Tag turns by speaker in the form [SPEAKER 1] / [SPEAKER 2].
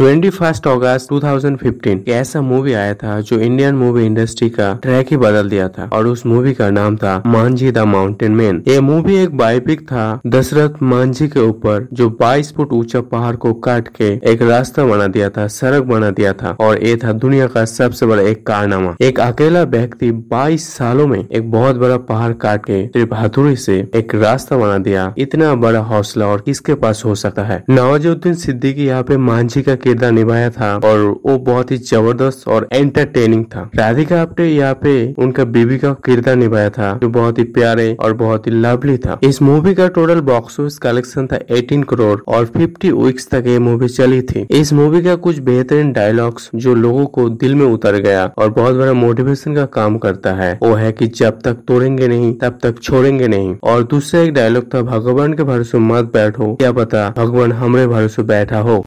[SPEAKER 1] Twenty first August अगस्त 2015 एक ऐसा movie आया था जो इंडियन मूवी इंडस्ट्री का ट्रैक ही बदल दिया था और उस मूवी का नाम था मांझी द माउंटेन मैन ये मूवी एक बायोपिक था दशरथ मांझी के ऊपर जो 22 फुट ऊँचा पहाड़ को काट के एक रास्ता बना दिया था, सड़क बना दिया था और ये था दुनिया का सबसे बड़ा एक कारनामा। एक अकेला व्यक्ति 22 सालों में एक बहुत बड़ा पहाड़ काट के सिर्फ़ हथुड़ी से एक रास्ता बना दिया। इतना बड़ा हौसला और किसके पास हो सकता है? नवाजुद्दीन सिद्दीकी यहाँ पे मांझी का किरदार निभाया था और वो बहुत ही ज़बरदस्त और एंटरटेनिंग था। राधिका आप्टे यहाँ पे उनका बीबी का किरदार निभाया था, जो बहुत ही प्यारे और बहुत ही लवली था। इस मूवी का टोटल बॉक्स ऑफ़िस कलेक्शन था 18 करोड़ और 50 वीक्स तक ये मूवी चली थी। इस मूवी का कुछ बेहतरीन डायलॉग्स जो लोगों को दिल में उतर गया और बहुत बड़ा मोटिवेशन का काम करता है, वो है कि जब तक तोड़ेंगे नहीं, तब तक छोड़ेंगे नहीं। और दूसरा एक डायलॉग था, भगवान के भरोसे मत बैठो, क्या पता भगवान हमारे भरोसे बैठा हो।